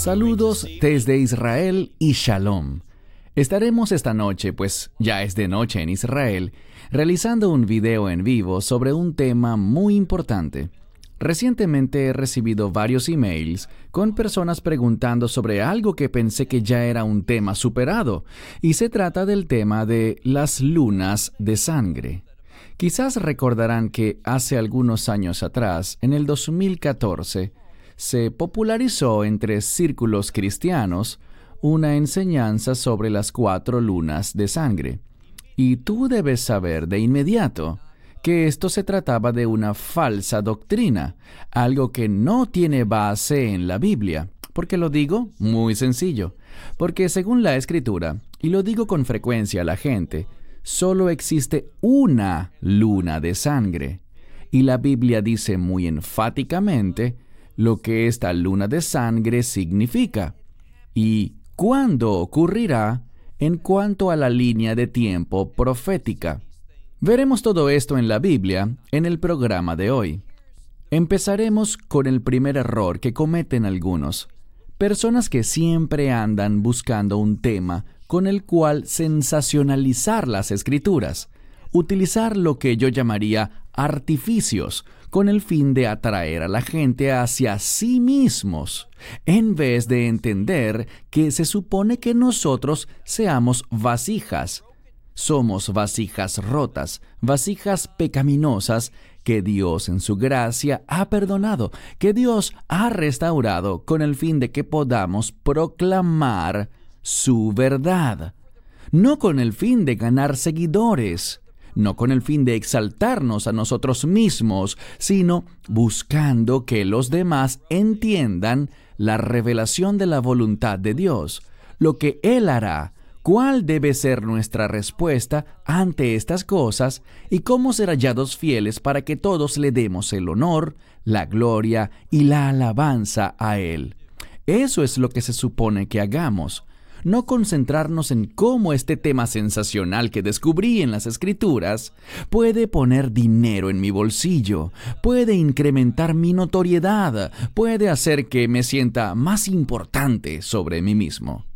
Saludos desde Israel y Shalom. Estaremos esta noche, pues ya es de noche en Israel, realizando un video en vivo sobre un tema muy importante. Recientemente he recibido varios emails con personas preguntando sobre algo que pensé que ya era un tema superado, y se trata del tema de las lunas de sangre. Quizás recordarán que hace algunos años atrás, en el 2014, se popularizó entre círculos cristianos una enseñanza sobre las cuatro lunas de sangre. Y tú debes saber de inmediato que esto se trataba de una falsa doctrina, algo que no tiene base en la Biblia. ¿Por qué lo digo? Muy sencillo. Porque según la escritura, y lo digo con frecuencia a la gente, solo existe una luna de sangre. Y la Biblia dice muy enfáticamente lo que esta luna de sangre significa y cuándo ocurrirá en cuanto a la línea de tiempo profética. Veremos todo esto en la Biblia en el programa de hoy. Empezaremos con el primer error que cometen algunos, personas que siempre andan buscando un tema con el cual sensacionalizar las escrituras, utilizar lo que yo llamaría artificios con el fin de atraer a la gente hacia sí mismos, en vez de entender que se supone que nosotros seamos vasijas. Somos vasijas rotas, vasijas pecaminosas que Dios en su gracia ha perdonado, que Dios ha restaurado con el fin de que podamos proclamar su verdad, no con el fin de ganar seguidores, no con el fin de exaltarnos a nosotros mismos, sino buscando que los demás entiendan la revelación de la voluntad de Dios, lo que Él hará, cuál debe ser nuestra respuesta ante estas cosas y cómo ser hallados fieles para que todos le demos el honor, la gloria y la alabanza a Él. Eso es lo que se supone que hagamos no concentrarnos en cómo este tema sensacional que descubrí en las escrituras puede poner dinero en mi bolsillo, puede incrementar mi notoriedad, puede hacer que me sienta más importante sobre mí mismo.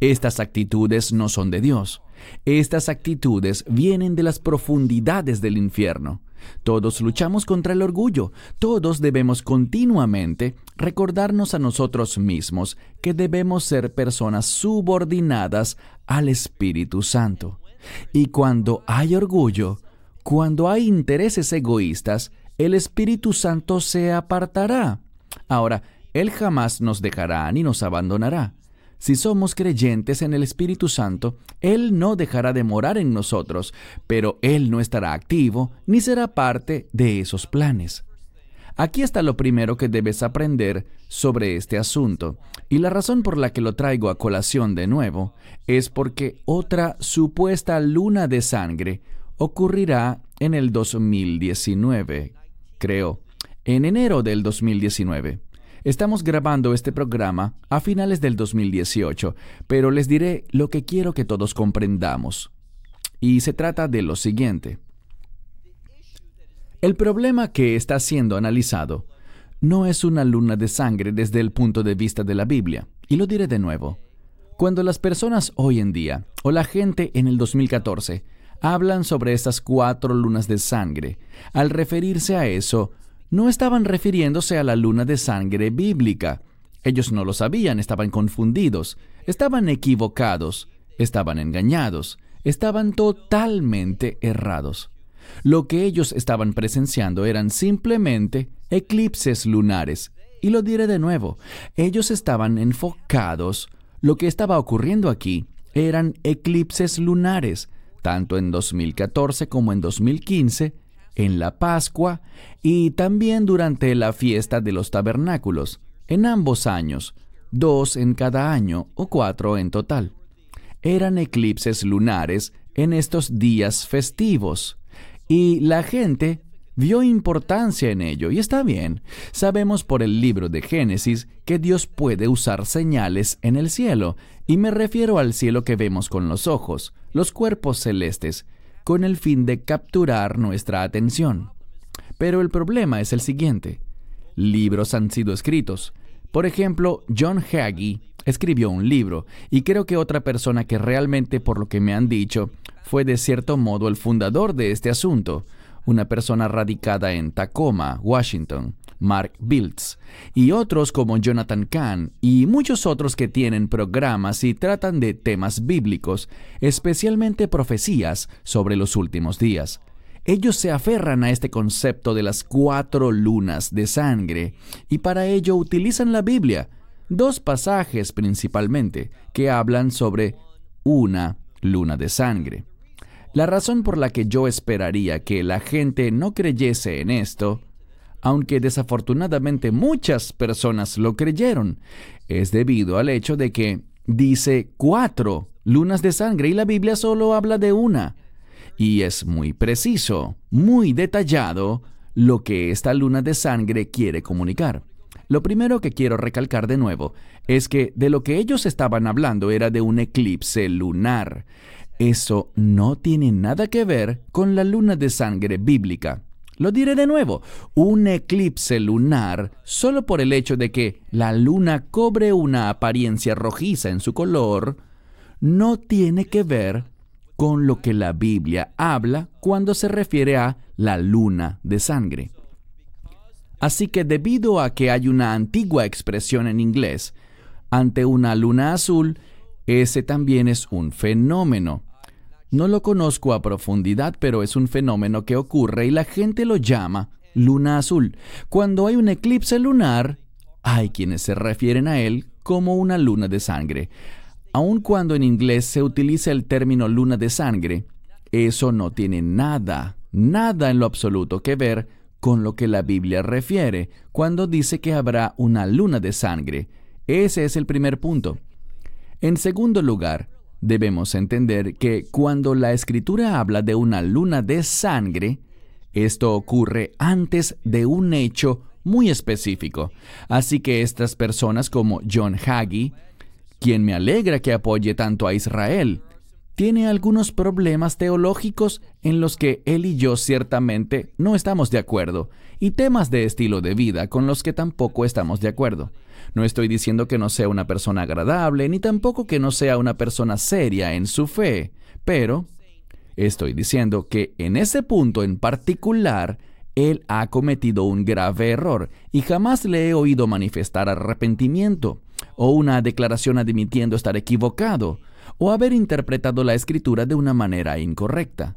Estas actitudes no son de Dios. Estas actitudes vienen de las profundidades del infierno. Todos luchamos contra el orgullo. Todos debemos continuamente recordarnos a nosotros mismos que debemos ser personas subordinadas al Espíritu Santo. Y cuando hay orgullo, cuando hay intereses egoístas, el Espíritu Santo se apartará. Ahora, Él jamás nos dejará ni nos abandonará. Si somos creyentes en el Espíritu Santo, Él no dejará de morar en nosotros, pero Él no estará activo ni será parte de esos planes. Aquí está lo primero que debes aprender sobre este asunto, y la razón por la que lo traigo a colación de nuevo es porque otra supuesta luna de sangre ocurrirá en el 2019, creo, en enero del 2019. Estamos grabando este programa a finales del 2018, pero les diré lo que quiero que todos comprendamos. Y se trata de lo siguiente. El problema que está siendo analizado no es una luna de sangre desde el punto de vista de la Biblia. Y lo diré de nuevo. Cuando las personas hoy en día, o la gente en el 2014, hablan sobre estas cuatro lunas de sangre, al referirse a eso, no estaban refiriéndose a la luna de sangre bíblica. Ellos no lo sabían, estaban confundidos, estaban equivocados, estaban engañados, estaban totalmente errados. Lo que ellos estaban presenciando eran simplemente eclipses lunares. Y lo diré de nuevo, ellos estaban enfocados. Lo que estaba ocurriendo aquí eran eclipses lunares, tanto en 2014 como en 2015, en la Pascua y también durante la fiesta de los tabernáculos, en ambos años, dos en cada año o cuatro en total. Eran eclipses lunares en estos días festivos y la gente vio importancia en ello y está bien. Sabemos por el libro de Génesis que Dios puede usar señales en el cielo y me refiero al cielo que vemos con los ojos, los cuerpos celestes, con el fin de capturar nuestra atención. Pero el problema es el siguiente. Libros han sido escritos, Por ejemplo, John Hagee escribió un libro y creo que otra persona que realmente, por lo que me han dicho, fue de cierto modo el fundador de este asunto, una persona radicada en Tacoma, Washington, Mark Biltz, y otros como Jonathan Kahn y muchos otros que tienen programas y tratan de temas bíblicos, especialmente profecías sobre los últimos días. Ellos se aferran a este concepto de las cuatro lunas de sangre y para ello utilizan la Biblia, dos pasajes principalmente, que hablan sobre una luna de sangre. La razón por la que yo esperaría que la gente no creyese en esto, aunque desafortunadamente muchas personas lo creyeron, es debido al hecho de que dice cuatro lunas de sangre y la Biblia solo habla de una. Y es muy preciso, muy detallado lo que esta luna de sangre quiere comunicar. Lo primero que quiero recalcar de nuevo es que de lo que ellos estaban hablando era de un eclipse lunar. Eso no tiene nada que ver con la luna de sangre bíblica. Lo diré de nuevo, un eclipse lunar, solo por el hecho de que la luna cobre una apariencia rojiza en su color, no tiene que ver con lo que la Biblia habla cuando se refiere a la luna de sangre. Así que debido a que hay una antigua expresión en inglés, ante una luna azul, ese también es un fenómeno. No lo conozco a profundidad, pero es un fenómeno que ocurre y la gente lo llama luna azul. Cuando hay un eclipse lunar, hay quienes se refieren a él como una luna de sangre. Aun cuando en inglés se utiliza el término luna de sangre, eso no tiene nada, nada en lo absoluto que ver con lo que la Biblia refiere cuando dice que habrá una luna de sangre. Ese es el primer punto. En segundo lugar, Debemos entender que cuando la escritura habla de una luna de sangre, esto ocurre antes de un hecho muy específico. Así que estas personas como John Hagee, quien me alegra que apoye tanto a Israel, tiene algunos problemas teológicos en los que él y yo ciertamente no estamos de acuerdo, y temas de estilo de vida con los que tampoco estamos de acuerdo. No estoy diciendo que no sea una persona agradable, ni tampoco que no sea una persona seria en su fe, pero estoy diciendo que en ese punto en particular, él ha cometido un grave error y jamás le he oído manifestar arrepentimiento o una declaración admitiendo estar equivocado o haber interpretado la escritura de una manera incorrecta.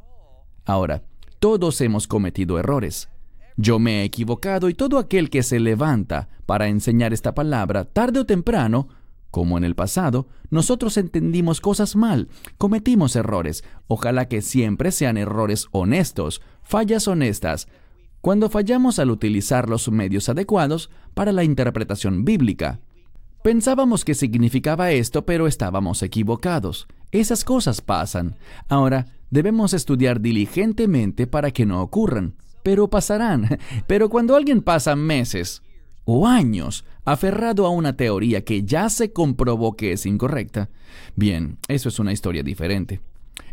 Ahora, todos hemos cometido errores. Yo me he equivocado y todo aquel que se levanta para enseñar esta palabra, tarde o temprano, como en el pasado, nosotros entendimos cosas mal, cometimos errores. Ojalá que siempre sean errores honestos, fallas honestas, cuando fallamos al utilizar los medios adecuados para la interpretación bíblica. Pensábamos que significaba esto, pero estábamos equivocados. Esas cosas pasan. Ahora, debemos estudiar diligentemente para que no ocurran pero pasarán. Pero cuando alguien pasa meses o años aferrado a una teoría que ya se comprobó que es incorrecta, bien, eso es una historia diferente.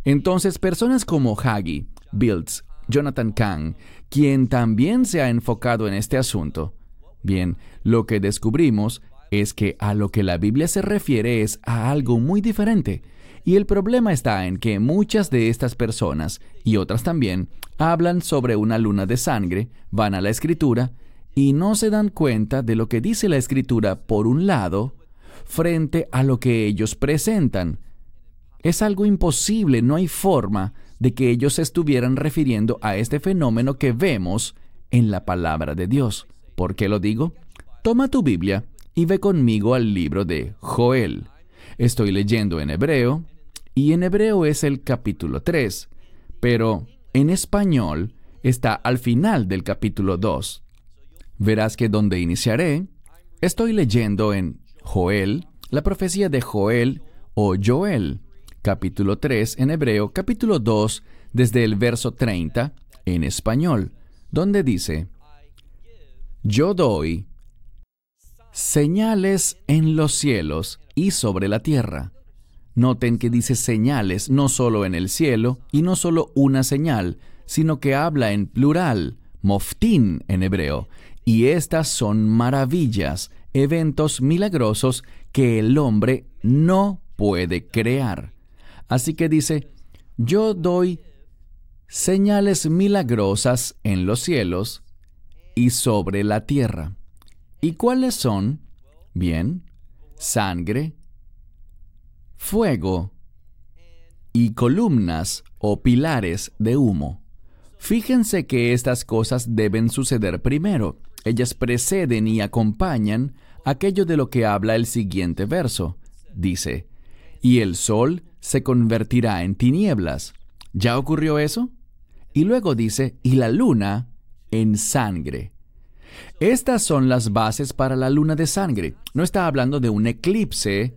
Entonces, personas como Hagee, Biltz, Jonathan Kahn, quien también se ha enfocado en este asunto, bien, lo que descubrimos es que a lo que la Biblia se refiere es a algo muy diferente. Y el problema está en que muchas de estas personas, y otras también, hablan sobre una luna de sangre, van a la escritura, y no se dan cuenta de lo que dice la escritura por un lado, frente a lo que ellos presentan. Es algo imposible, no hay forma de que ellos se estuvieran refiriendo a este fenómeno que vemos en la palabra de Dios. ¿Por qué lo digo? Toma tu Biblia y ve conmigo al libro de Joel. Estoy leyendo en hebreo y en hebreo es el capítulo 3, pero en español está al final del capítulo 2. Verás que donde iniciaré, estoy leyendo en Joel, la profecía de Joel o Joel, capítulo 3 en hebreo, capítulo 2 desde el verso 30 en español, donde dice, Yo doy señales en los cielos y sobre la tierra. Noten que dice señales no solo en el cielo y no solo una señal, sino que habla en plural, moftín en hebreo, y estas son maravillas eventos milagrosos que el hombre no puede crear. Así que dice, yo doy señales milagrosas en los cielos y sobre la tierra. ¿Y cuáles son? Bien, sangre, fuego y columnas o pilares de humo. Fíjense que estas cosas deben suceder primero. Ellas preceden y acompañan aquello de lo que habla el siguiente verso. Dice, y el sol se convertirá en tinieblas. ¿Ya ocurrió eso? Y luego dice, y la luna en sangre. Estas son las bases para la luna de sangre. No está hablando de un eclipse,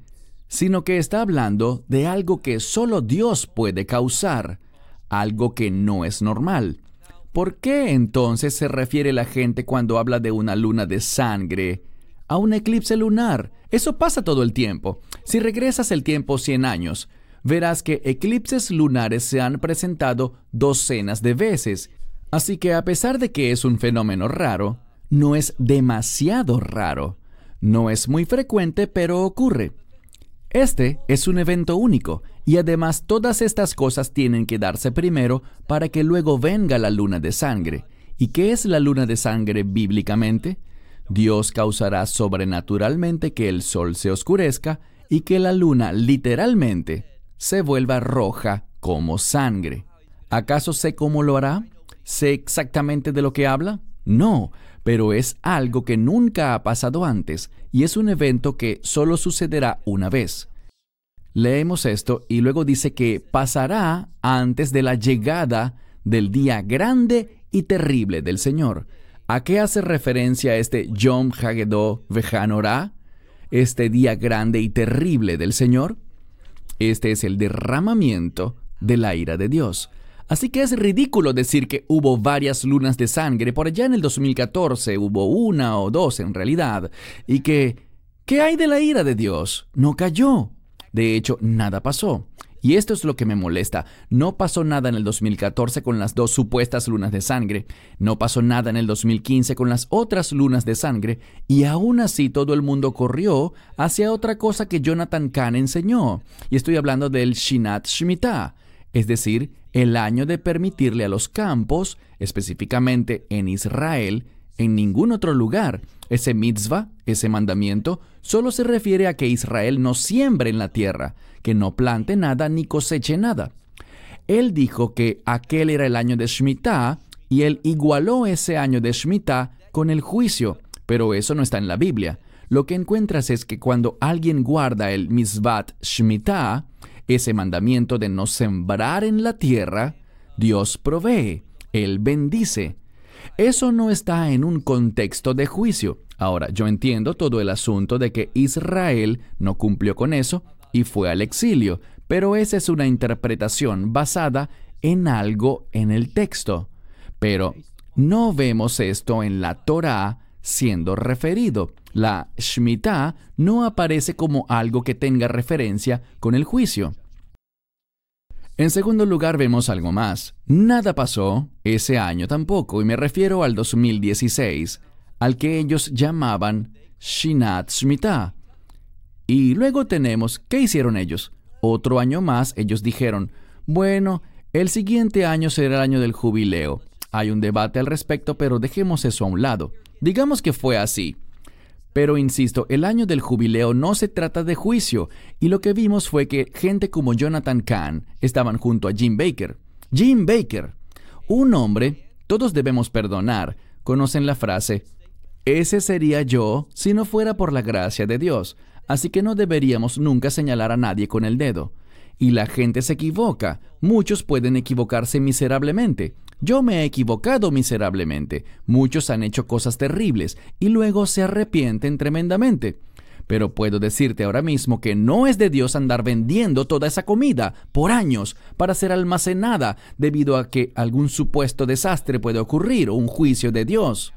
sino que está hablando de algo que solo Dios puede causar algo que no es normal. ¿Por qué entonces se refiere la gente cuando habla de una luna de sangre a un eclipse lunar? Eso pasa todo el tiempo. Si regresas el tiempo 100 años, verás que eclipses lunares se han presentado docenas de veces. Así que a pesar de que es un fenómeno raro, no es demasiado raro. No es muy frecuente, pero ocurre. Este es un evento único y además todas estas cosas tienen que darse primero para que luego venga la luna de sangre. ¿Y qué es la luna de sangre bíblicamente? Dios causará sobrenaturalmente que el sol se oscurezca y que la luna literalmente se vuelva roja como sangre. ¿Acaso sé cómo lo hará? ¿Sé exactamente de lo que habla? No, pero es algo que nunca ha pasado antes y es un evento que solo sucederá una vez. Leemos esto y luego dice que pasará antes de la llegada del día grande y terrible del Señor. ¿A qué hace referencia este Yom Hagedó Vejanorá? Este día grande y terrible del Señor. Este es el derramamiento de la ira de Dios. Así que es ridículo decir que hubo varias lunas de sangre, por allá en el 2014 hubo una o dos en realidad, y que, ¿qué hay de la ira de Dios? No cayó. De hecho, nada pasó. Y esto es lo que me molesta. No pasó nada en el 2014 con las dos supuestas lunas de sangre. No pasó nada en el 2015 con las otras lunas de sangre. Y aún así todo el mundo corrió hacia otra cosa que Jonathan Kahn enseñó. Y estoy hablando del Shinat Shemitah es decir, el año de permitirle a los campos, específicamente en Israel, en ningún otro lugar. Ese mitzvah, ese mandamiento, solo se refiere a que Israel no siembre en la tierra, que no plante nada ni coseche nada. Él dijo que aquel era el año de Shemitah y él igualó ese año de Shemitah con el juicio, pero eso no está en la Biblia. Lo que encuentras es que cuando alguien guarda el mitzvah Shemitah, ese mandamiento de no sembrar en la tierra, Dios provee, Él bendice. Eso no está en un contexto de juicio. Ahora, yo entiendo todo el asunto de que Israel no cumplió con eso y fue al exilio, pero esa es una interpretación basada en algo en el texto. Pero no vemos esto en la Torá siendo referido. La Shemitah no aparece como algo que tenga referencia con el juicio. En segundo lugar vemos algo más. Nada pasó ese año tampoco, y me refiero al 2016, al que ellos llamaban Shinat Shemitah. Y luego tenemos, ¿qué hicieron ellos? Otro año más ellos dijeron, bueno, el siguiente año será el año del jubileo. Hay un debate al respecto, pero dejemos eso a un lado. Digamos que fue así. Pero insisto, el año del jubileo no se trata de juicio, y lo que vimos fue que gente como Jonathan Kahn estaban junto a Jim Baker. Jim Baker, un hombre, todos debemos perdonar, conocen la frase, ese sería yo si no fuera por la gracia de Dios, así que no deberíamos nunca señalar a nadie con el dedo. Y la gente se equivoca, muchos pueden equivocarse miserablemente, yo me he equivocado miserablemente, muchos han hecho cosas terribles y luego se arrepienten tremendamente. Pero puedo decirte ahora mismo que no es de Dios andar vendiendo toda esa comida por años para ser almacenada debido a que algún supuesto desastre puede ocurrir o un juicio de Dios.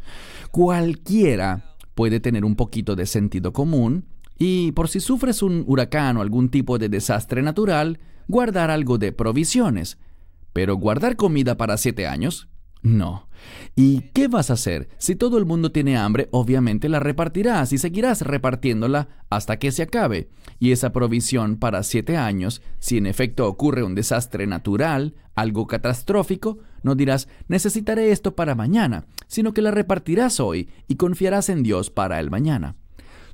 Cualquiera puede tener un poquito de sentido común y por si sufres un huracán o algún tipo de desastre natural, guardar algo de provisiones. Pero guardar comida para siete años, No. ¿Y qué vas a hacer? Si todo el mundo tiene hambre, obviamente la repartirás y seguirás repartiéndola hasta que se acabe. Y esa provisión para siete años, si en efecto ocurre un desastre natural, algo catastrófico, no dirás necesitaré esto para mañana, sino que la repartirás hoy y confiarás en Dios para el mañana.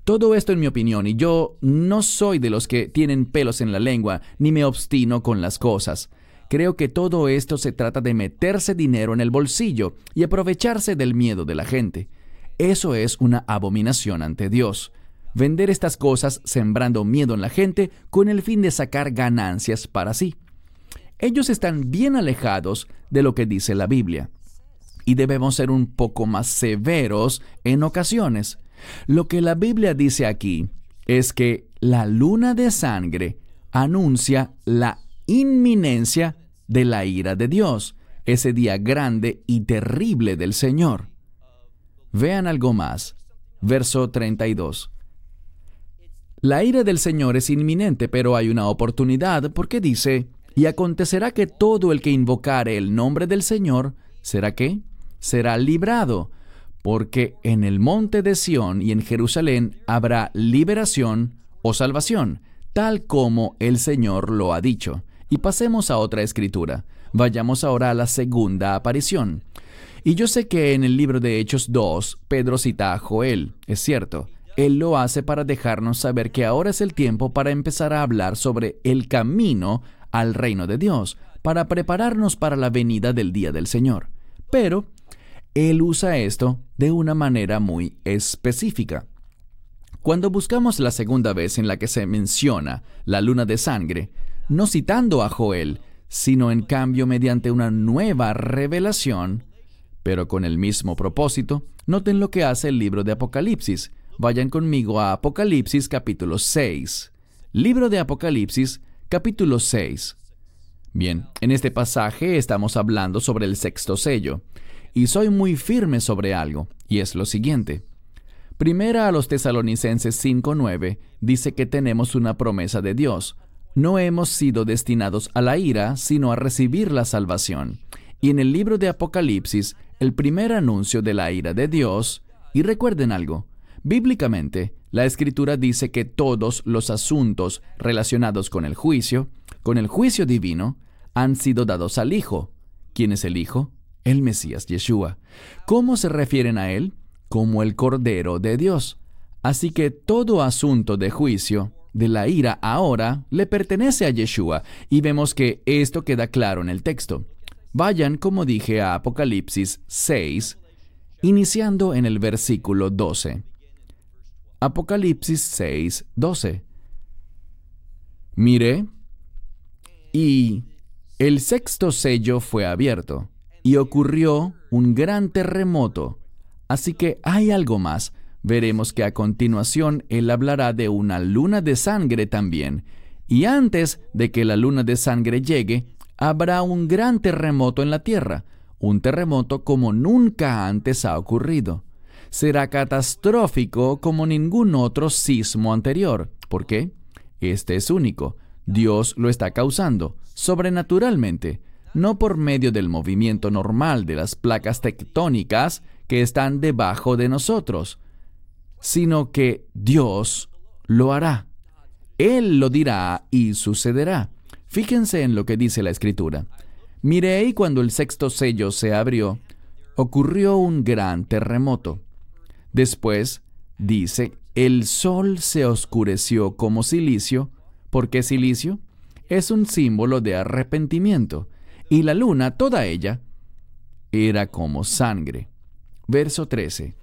Todo esto en mi opinión, y yo no soy de los que tienen pelos en la lengua, ni me obstino con las cosas. Creo que todo esto se trata de meterse dinero en el bolsillo y aprovecharse del miedo de la gente. Eso es una abominación ante Dios. Vender estas cosas sembrando miedo en la gente con el fin de sacar ganancias para sí. Ellos están bien alejados de lo que dice la Biblia. Y debemos ser un poco más severos en ocasiones. Lo que la Biblia dice aquí es que la luna de sangre anuncia la inminencia de la ira de Dios, ese día grande y terrible del Señor. Vean algo más. Verso 32. La ira del Señor es inminente, pero hay una oportunidad porque dice, y acontecerá que todo el que invocare el nombre del Señor, ¿será qué? Será librado porque en el monte de Sión y en Jerusalén habrá liberación o salvación, tal como el Señor lo ha dicho. Y pasemos a otra escritura. Vayamos ahora a la segunda aparición. Y yo sé que en el libro de Hechos 2, Pedro cita a Joel, es cierto. Él lo hace para dejarnos saber que ahora es el tiempo para empezar a hablar sobre el camino al reino de Dios, para prepararnos para la venida del día del Señor. Pero él usa esto de una manera muy específica. Cuando buscamos la segunda vez en la que se menciona la luna de sangre, no citando a Joel, sino en cambio mediante una nueva revelación, pero con el mismo propósito, noten lo que hace el libro de Apocalipsis. Vayan conmigo a Apocalipsis capítulo 6. Libro de Apocalipsis capítulo 6. Bien, en este pasaje estamos hablando sobre el sexto sello y soy muy firme sobre algo, y es lo siguiente. Primera a los tesalonicenses 5.9 dice que tenemos una promesa de Dios. No hemos sido destinados a la ira, sino a recibir la salvación. Y en el libro de Apocalipsis, el primer anuncio de la ira de Dios, y recuerden algo, bíblicamente, la escritura dice que todos los asuntos relacionados con el juicio, con el juicio divino, han sido dados al Hijo. ¿Quién es el Hijo? el Mesías Yeshua. ¿Cómo se refieren a él? Como el Cordero de Dios. Así que todo asunto de juicio, de la ira ahora, le pertenece a Yeshua, y vemos que esto queda claro en el texto. Vayan, como dije, a Apocalipsis 6, iniciando en el versículo 12. Apocalipsis 6, 12. Miré, y el sexto sello fue abierto y ocurrió un gran terremoto. Así que hay algo más. Veremos que a continuación él hablará de una luna de sangre también. Y antes de que la luna de sangre llegue, habrá un gran terremoto en la tierra, un terremoto como nunca antes ha ocurrido. Será catastrófico como ningún otro sismo anterior. ¿Por qué? Este es único. Dios lo está causando, sobrenaturalmente no por medio del movimiento normal de las placas tectónicas que están debajo de nosotros, sino que Dios lo hará. Él lo dirá y sucederá. Fíjense en lo que dice la escritura. Miré y cuando el sexto sello se abrió, ocurrió un gran terremoto. Después, dice, el sol se oscureció como silicio. ¿Por qué silicio? Es un símbolo de arrepentimiento y la luna, toda ella, era como sangre. Verso 13.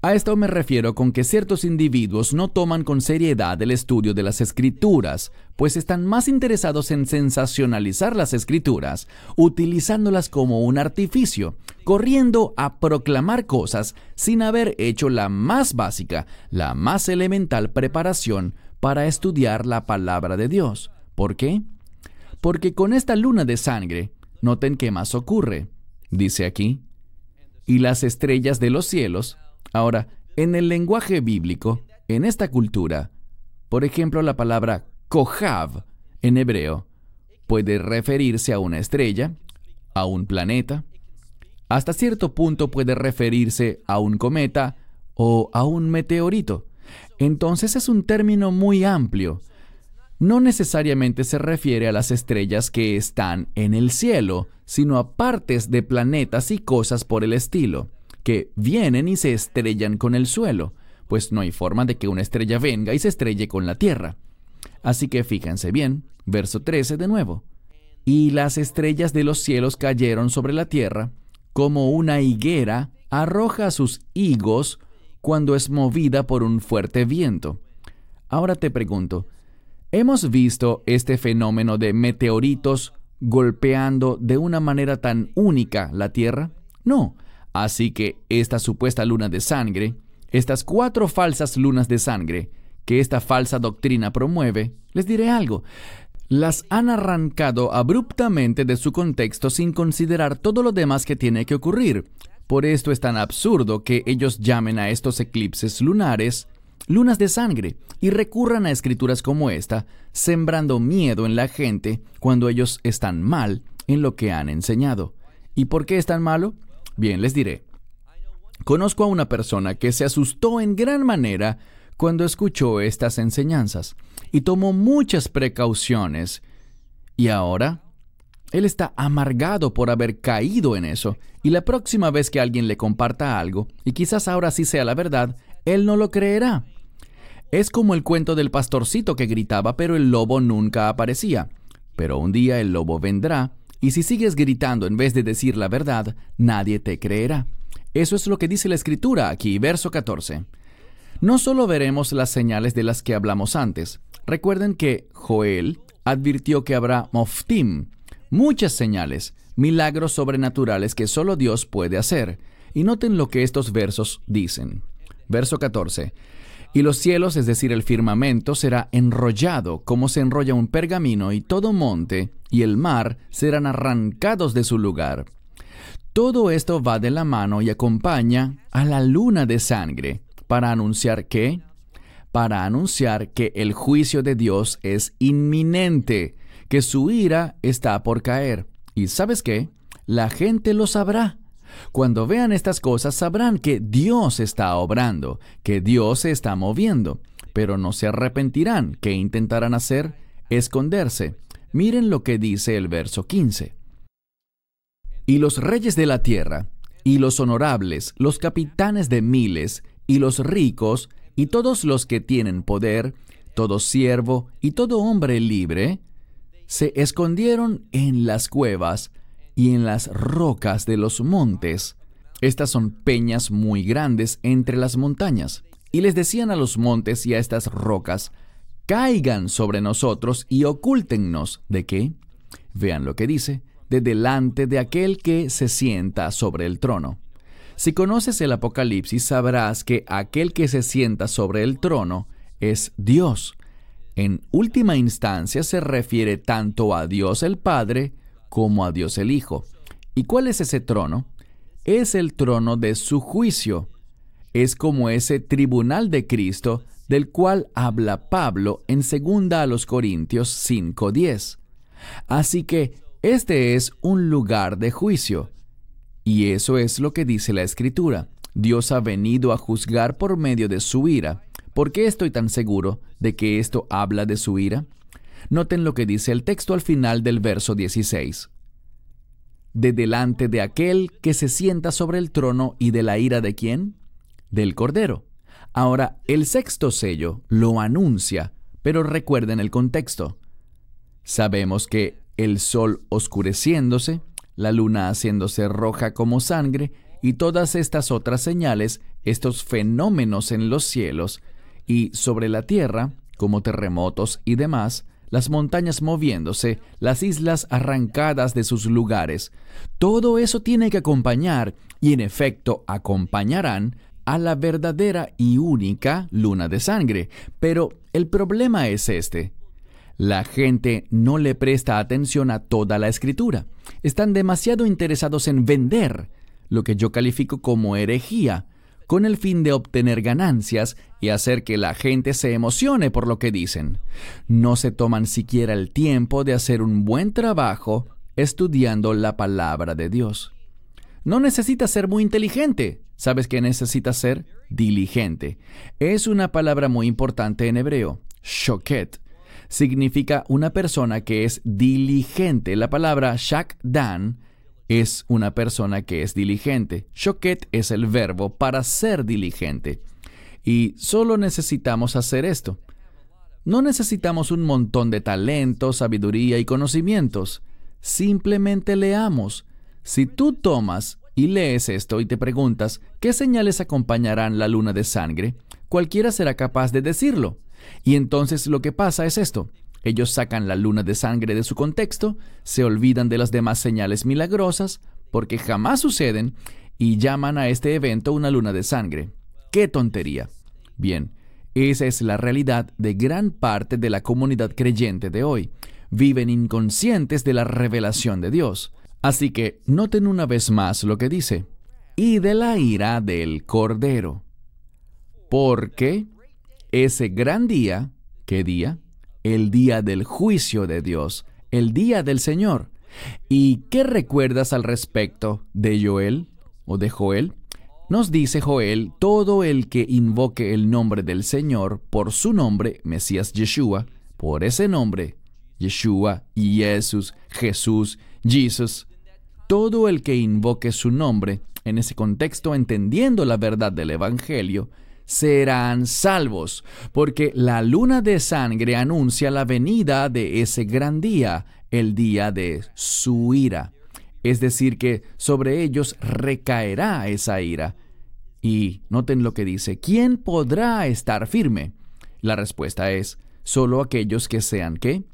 A esto me refiero con que ciertos individuos no toman con seriedad el estudio de las escrituras, pues están más interesados en sensacionalizar las escrituras, utilizándolas como un artificio, corriendo a proclamar cosas sin haber hecho la más básica, la más elemental preparación para estudiar la palabra de Dios. ¿Por qué? Porque con esta luna de sangre Noten qué más ocurre. Dice aquí, y las estrellas de los cielos. Ahora, en el lenguaje bíblico, en esta cultura, por ejemplo, la palabra kohav en hebreo puede referirse a una estrella, a un planeta, hasta cierto punto puede referirse a un cometa o a un meteorito. Entonces es un término muy amplio. No necesariamente se refiere a las estrellas que están en el cielo, sino a partes de planetas y cosas por el estilo, que vienen y se estrellan con el suelo, pues no hay forma de que una estrella venga y se estrelle con la Tierra. Así que fíjense bien, verso 13 de nuevo. Y las estrellas de los cielos cayeron sobre la tierra, como una higuera arroja sus higos cuando es movida por un fuerte viento. Ahora te pregunto, ¿hemos visto este fenómeno de meteoritos golpeando de una manera tan única la Tierra? No. Así que esta supuesta luna de sangre, estas cuatro falsas lunas de sangre que esta falsa doctrina promueve, les diré algo, las han arrancado abruptamente de su contexto sin considerar todo lo demás que tiene que ocurrir. Por esto es tan absurdo que ellos llamen a estos eclipses lunares lunas de sangre y recurran a escrituras como esta, sembrando miedo en la gente cuando ellos están mal en lo que han enseñado. ¿Y por qué es tan malo? Bien, les diré. Conozco a una persona que se asustó en gran manera cuando escuchó estas enseñanzas y tomó muchas precauciones. Y ahora, él está amargado por haber caído en eso, y la próxima vez que alguien le comparta algo, y quizás ahora sí sea la verdad, él no lo creerá. Es como el cuento del pastorcito que gritaba, pero el lobo nunca aparecía. Pero un día el lobo vendrá, y si sigues gritando en vez de decir la verdad, nadie te creerá. Eso es lo que dice la escritura aquí, verso 14. No solo veremos las señales de las que hablamos antes, Recuerden que Joel advirtió que habrá moftim, muchas señales, milagros sobrenaturales que solo Dios puede hacer. Y noten lo que estos versos dicen. Verso 14. Y los cielos, es decir, el firmamento, será enrollado como se enrolla un pergamino, y todo monte y el mar serán arrancados de su lugar. Todo esto va de la mano y acompaña a la luna de sangre, para anunciar que para anunciar que el juicio de Dios es inminente, que su ira está por caer. ¿Y sabes qué? La gente lo sabrá. Cuando vean estas cosas sabrán que Dios está obrando, que Dios se está moviendo, pero no se arrepentirán. ¿Qué intentarán hacer? Esconderse. Miren lo que dice el verso 15. Y los reyes de la tierra, y los honorables, los capitanes de miles, y los ricos, y todos los que tienen poder, todo siervo y todo hombre libre, se escondieron en las cuevas y en las rocas de los montes. Estas son peñas muy grandes entre las montañas. Y les decían a los montes y a estas rocas, caigan sobre nosotros y ocúltennos. ¿De qué? Vean lo que dice, de delante de aquel que se sienta sobre el trono. Si conoces el Apocalipsis, sabrás que aquel que se sienta sobre el trono es Dios. En última instancia se refiere tanto a Dios el Padre como a Dios el Hijo. ¿Y cuál es ese trono? Es el trono de su juicio. Es como ese tribunal de Cristo del cual habla Pablo en 2 a los Corintios 5:10. Así que este es un lugar de juicio. Y eso es lo que dice la Escritura. Dios ha venido a juzgar por medio de su ira. ¿Por qué estoy tan seguro de que esto habla de su ira? Noten lo que dice el texto al final del verso 16. De delante de aquel que se sienta sobre el trono y de la ira de quién? Del Cordero. Ahora, el sexto sello lo anuncia, pero recuerden el contexto. Sabemos que el sol oscureciéndose, la luna haciéndose roja como sangre, y todas estas otras señales, estos fenómenos en los cielos y sobre la tierra, como terremotos y demás, las montañas moviéndose, las islas arrancadas de sus lugares. Todo eso tiene que acompañar, y en efecto acompañarán, a la verdadera y única luna de sangre. Pero el problema es este. La gente no le presta atención a toda la escritura. Están demasiado interesados en vender, lo que yo califico como herejía, con el fin de obtener ganancias y hacer que la gente se emocione por lo que dicen. No se toman siquiera el tiempo de hacer un buen trabajo estudiando la palabra de Dios. No necesitas ser muy inteligente. ¿Sabes qué necesitas ser? Diligente. Es una palabra muy importante en hebreo. Shoket. Significa una persona que es diligente. La palabra shakdan es una persona que es diligente. Shoket es el verbo para ser diligente. Y solo necesitamos hacer esto. No necesitamos un montón de talento, sabiduría y conocimientos. Simplemente leamos. Si tú tomas y lees esto y te preguntas qué señales acompañarán la luna de sangre, cualquiera será capaz de decirlo. Y entonces lo que pasa es esto. Ellos sacan la luna de sangre de su contexto, se olvidan de las demás señales milagrosas, porque jamás suceden, y llaman a este evento una luna de sangre. ¡Qué tontería! Bien, esa es la realidad de gran parte de la comunidad creyente de hoy. Viven inconscientes de la revelación de Dios. Así que noten una vez más lo que dice. Y de la ira del Cordero. Porque ese gran día, ¿qué día? El día del juicio de Dios, el día del Señor. ¿Y qué recuerdas al respecto de Joel o de Joel? Nos dice Joel, todo el que invoque el nombre del Señor por su nombre, Mesías Yeshua, por ese nombre, Yeshua, Jesús, Jesús, Jesus, todo el que invoque su nombre, en ese contexto entendiendo la verdad del Evangelio, serán salvos, porque la luna de sangre anuncia la venida de ese gran día, el día de su ira. Es decir, que sobre ellos recaerá esa ira. Y noten lo que dice, ¿quién podrá estar firme? La respuesta es, solo aquellos que sean qué?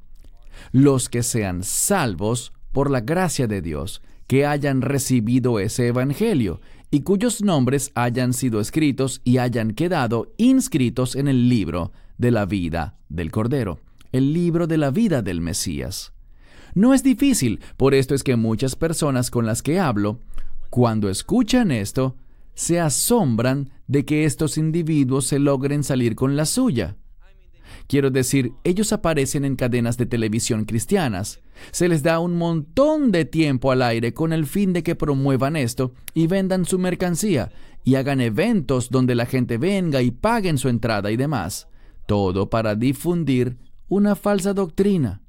Los que sean salvos por la gracia de Dios, que hayan recibido ese Evangelio y cuyos nombres hayan sido escritos y hayan quedado inscritos en el libro de la vida del Cordero, el libro de la vida del Mesías. No es difícil, por esto es que muchas personas con las que hablo, cuando escuchan esto, se asombran de que estos individuos se logren salir con la suya. Quiero decir, ellos aparecen en cadenas de televisión cristianas. Se les da un montón de tiempo al aire con el fin de que promuevan esto y vendan su mercancía y hagan eventos donde la gente venga y paguen su entrada y demás. Todo para difundir una falsa doctrina.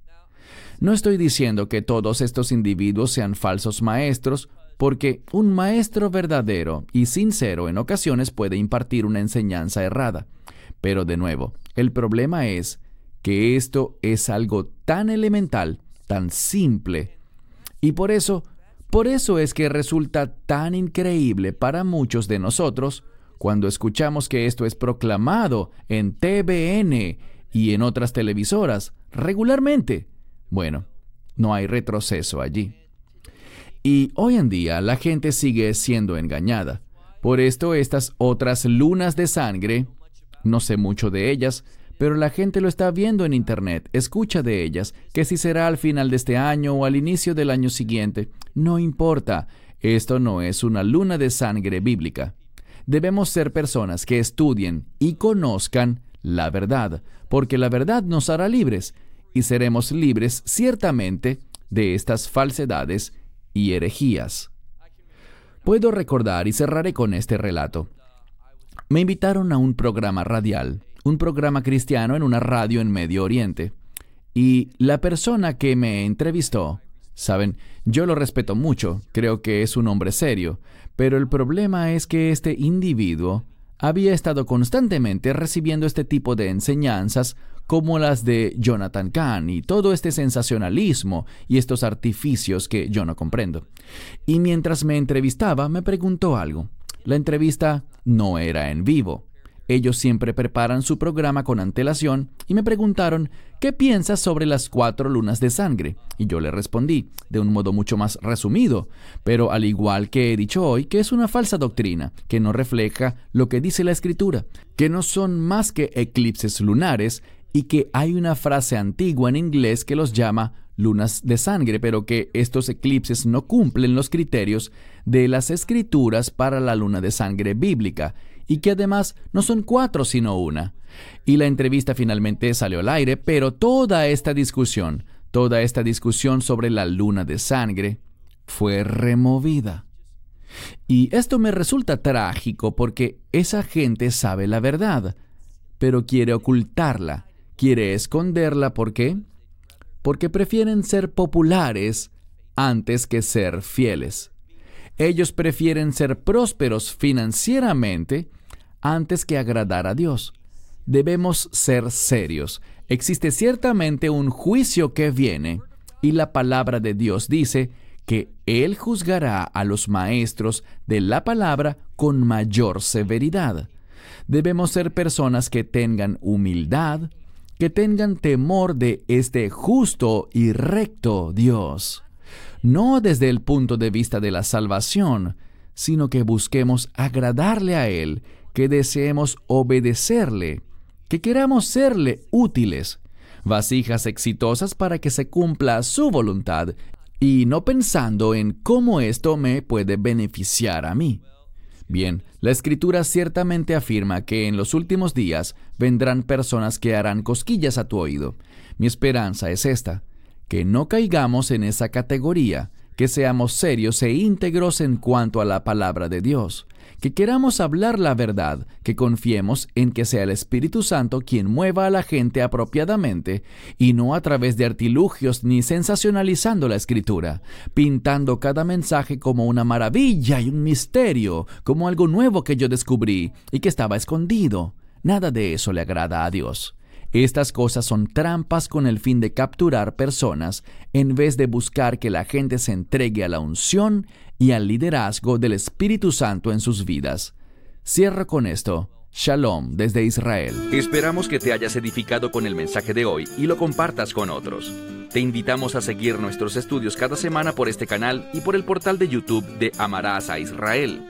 No estoy diciendo que todos estos individuos sean falsos maestros, porque un maestro verdadero y sincero en ocasiones puede impartir una enseñanza errada. Pero de nuevo, el problema es que esto es algo tan elemental, tan simple, y por eso, por eso es que resulta tan increíble para muchos de nosotros cuando escuchamos que esto es proclamado en TVN y en otras televisoras regularmente. Bueno, no hay retroceso allí. Y hoy en día la gente sigue siendo engañada. Por esto estas otras lunas de sangre no sé mucho de ellas, pero la gente lo está viendo en Internet, escucha de ellas, que si será al final de este año o al inicio del año siguiente, no importa, esto no es una luna de sangre bíblica. Debemos ser personas que estudien y conozcan la verdad, porque la verdad nos hará libres, y seremos libres ciertamente de estas falsedades y herejías. Puedo recordar y cerraré con este relato. Me invitaron a un programa radial, un programa cristiano en una radio en Medio Oriente. Y la persona que me entrevistó, saben, yo lo respeto mucho, creo que es un hombre serio, pero el problema es que este individuo había estado constantemente recibiendo este tipo de enseñanzas como las de Jonathan Kahn y todo este sensacionalismo y estos artificios que yo no comprendo. Y mientras me entrevistaba me preguntó algo. La entrevista no era en vivo. Ellos siempre preparan su programa con antelación y me preguntaron, ¿qué piensas sobre las cuatro lunas de sangre? Y yo le respondí, de un modo mucho más resumido, pero al igual que he dicho hoy, que es una falsa doctrina, que no refleja lo que dice la escritura, que no son más que eclipses lunares y que hay una frase antigua en inglés que los llama lunas de sangre, pero que estos eclipses no cumplen los criterios de las escrituras para la luna de sangre bíblica, y que además no son cuatro sino una. Y la entrevista finalmente salió al aire, pero toda esta discusión, toda esta discusión sobre la luna de sangre, fue removida. Y esto me resulta trágico porque esa gente sabe la verdad, pero quiere ocultarla, quiere esconderla. ¿Por qué? Porque prefieren ser populares antes que ser fieles. Ellos prefieren ser prósperos financieramente antes que agradar a Dios. Debemos ser serios. Existe ciertamente un juicio que viene y la palabra de Dios dice que Él juzgará a los maestros de la palabra con mayor severidad. Debemos ser personas que tengan humildad, que tengan temor de este justo y recto Dios. No desde el punto de vista de la salvación, sino que busquemos agradarle a Él, que deseemos obedecerle, que queramos serle útiles, vasijas exitosas para que se cumpla su voluntad y no pensando en cómo esto me puede beneficiar a mí. Bien, la escritura ciertamente afirma que en los últimos días vendrán personas que harán cosquillas a tu oído. Mi esperanza es esta, que no caigamos en esa categoría, que seamos serios e íntegros en cuanto a la palabra de Dios, que queramos hablar la verdad, que confiemos en que sea el Espíritu Santo quien mueva a la gente apropiadamente y no a través de artilugios ni sensacionalizando la escritura, pintando cada mensaje como una maravilla y un misterio, como algo nuevo que yo descubrí y que estaba escondido. Nada de eso le agrada a Dios. Estas cosas son trampas con el fin de capturar personas en vez de buscar que la gente se entregue a la unción y al liderazgo del Espíritu Santo en sus vidas. Cierro con esto. Shalom desde Israel. Esperamos que te hayas edificado con el mensaje de hoy y lo compartas con otros. Te invitamos a seguir nuestros estudios cada semana por este canal y por el portal de YouTube de Amarás a Israel.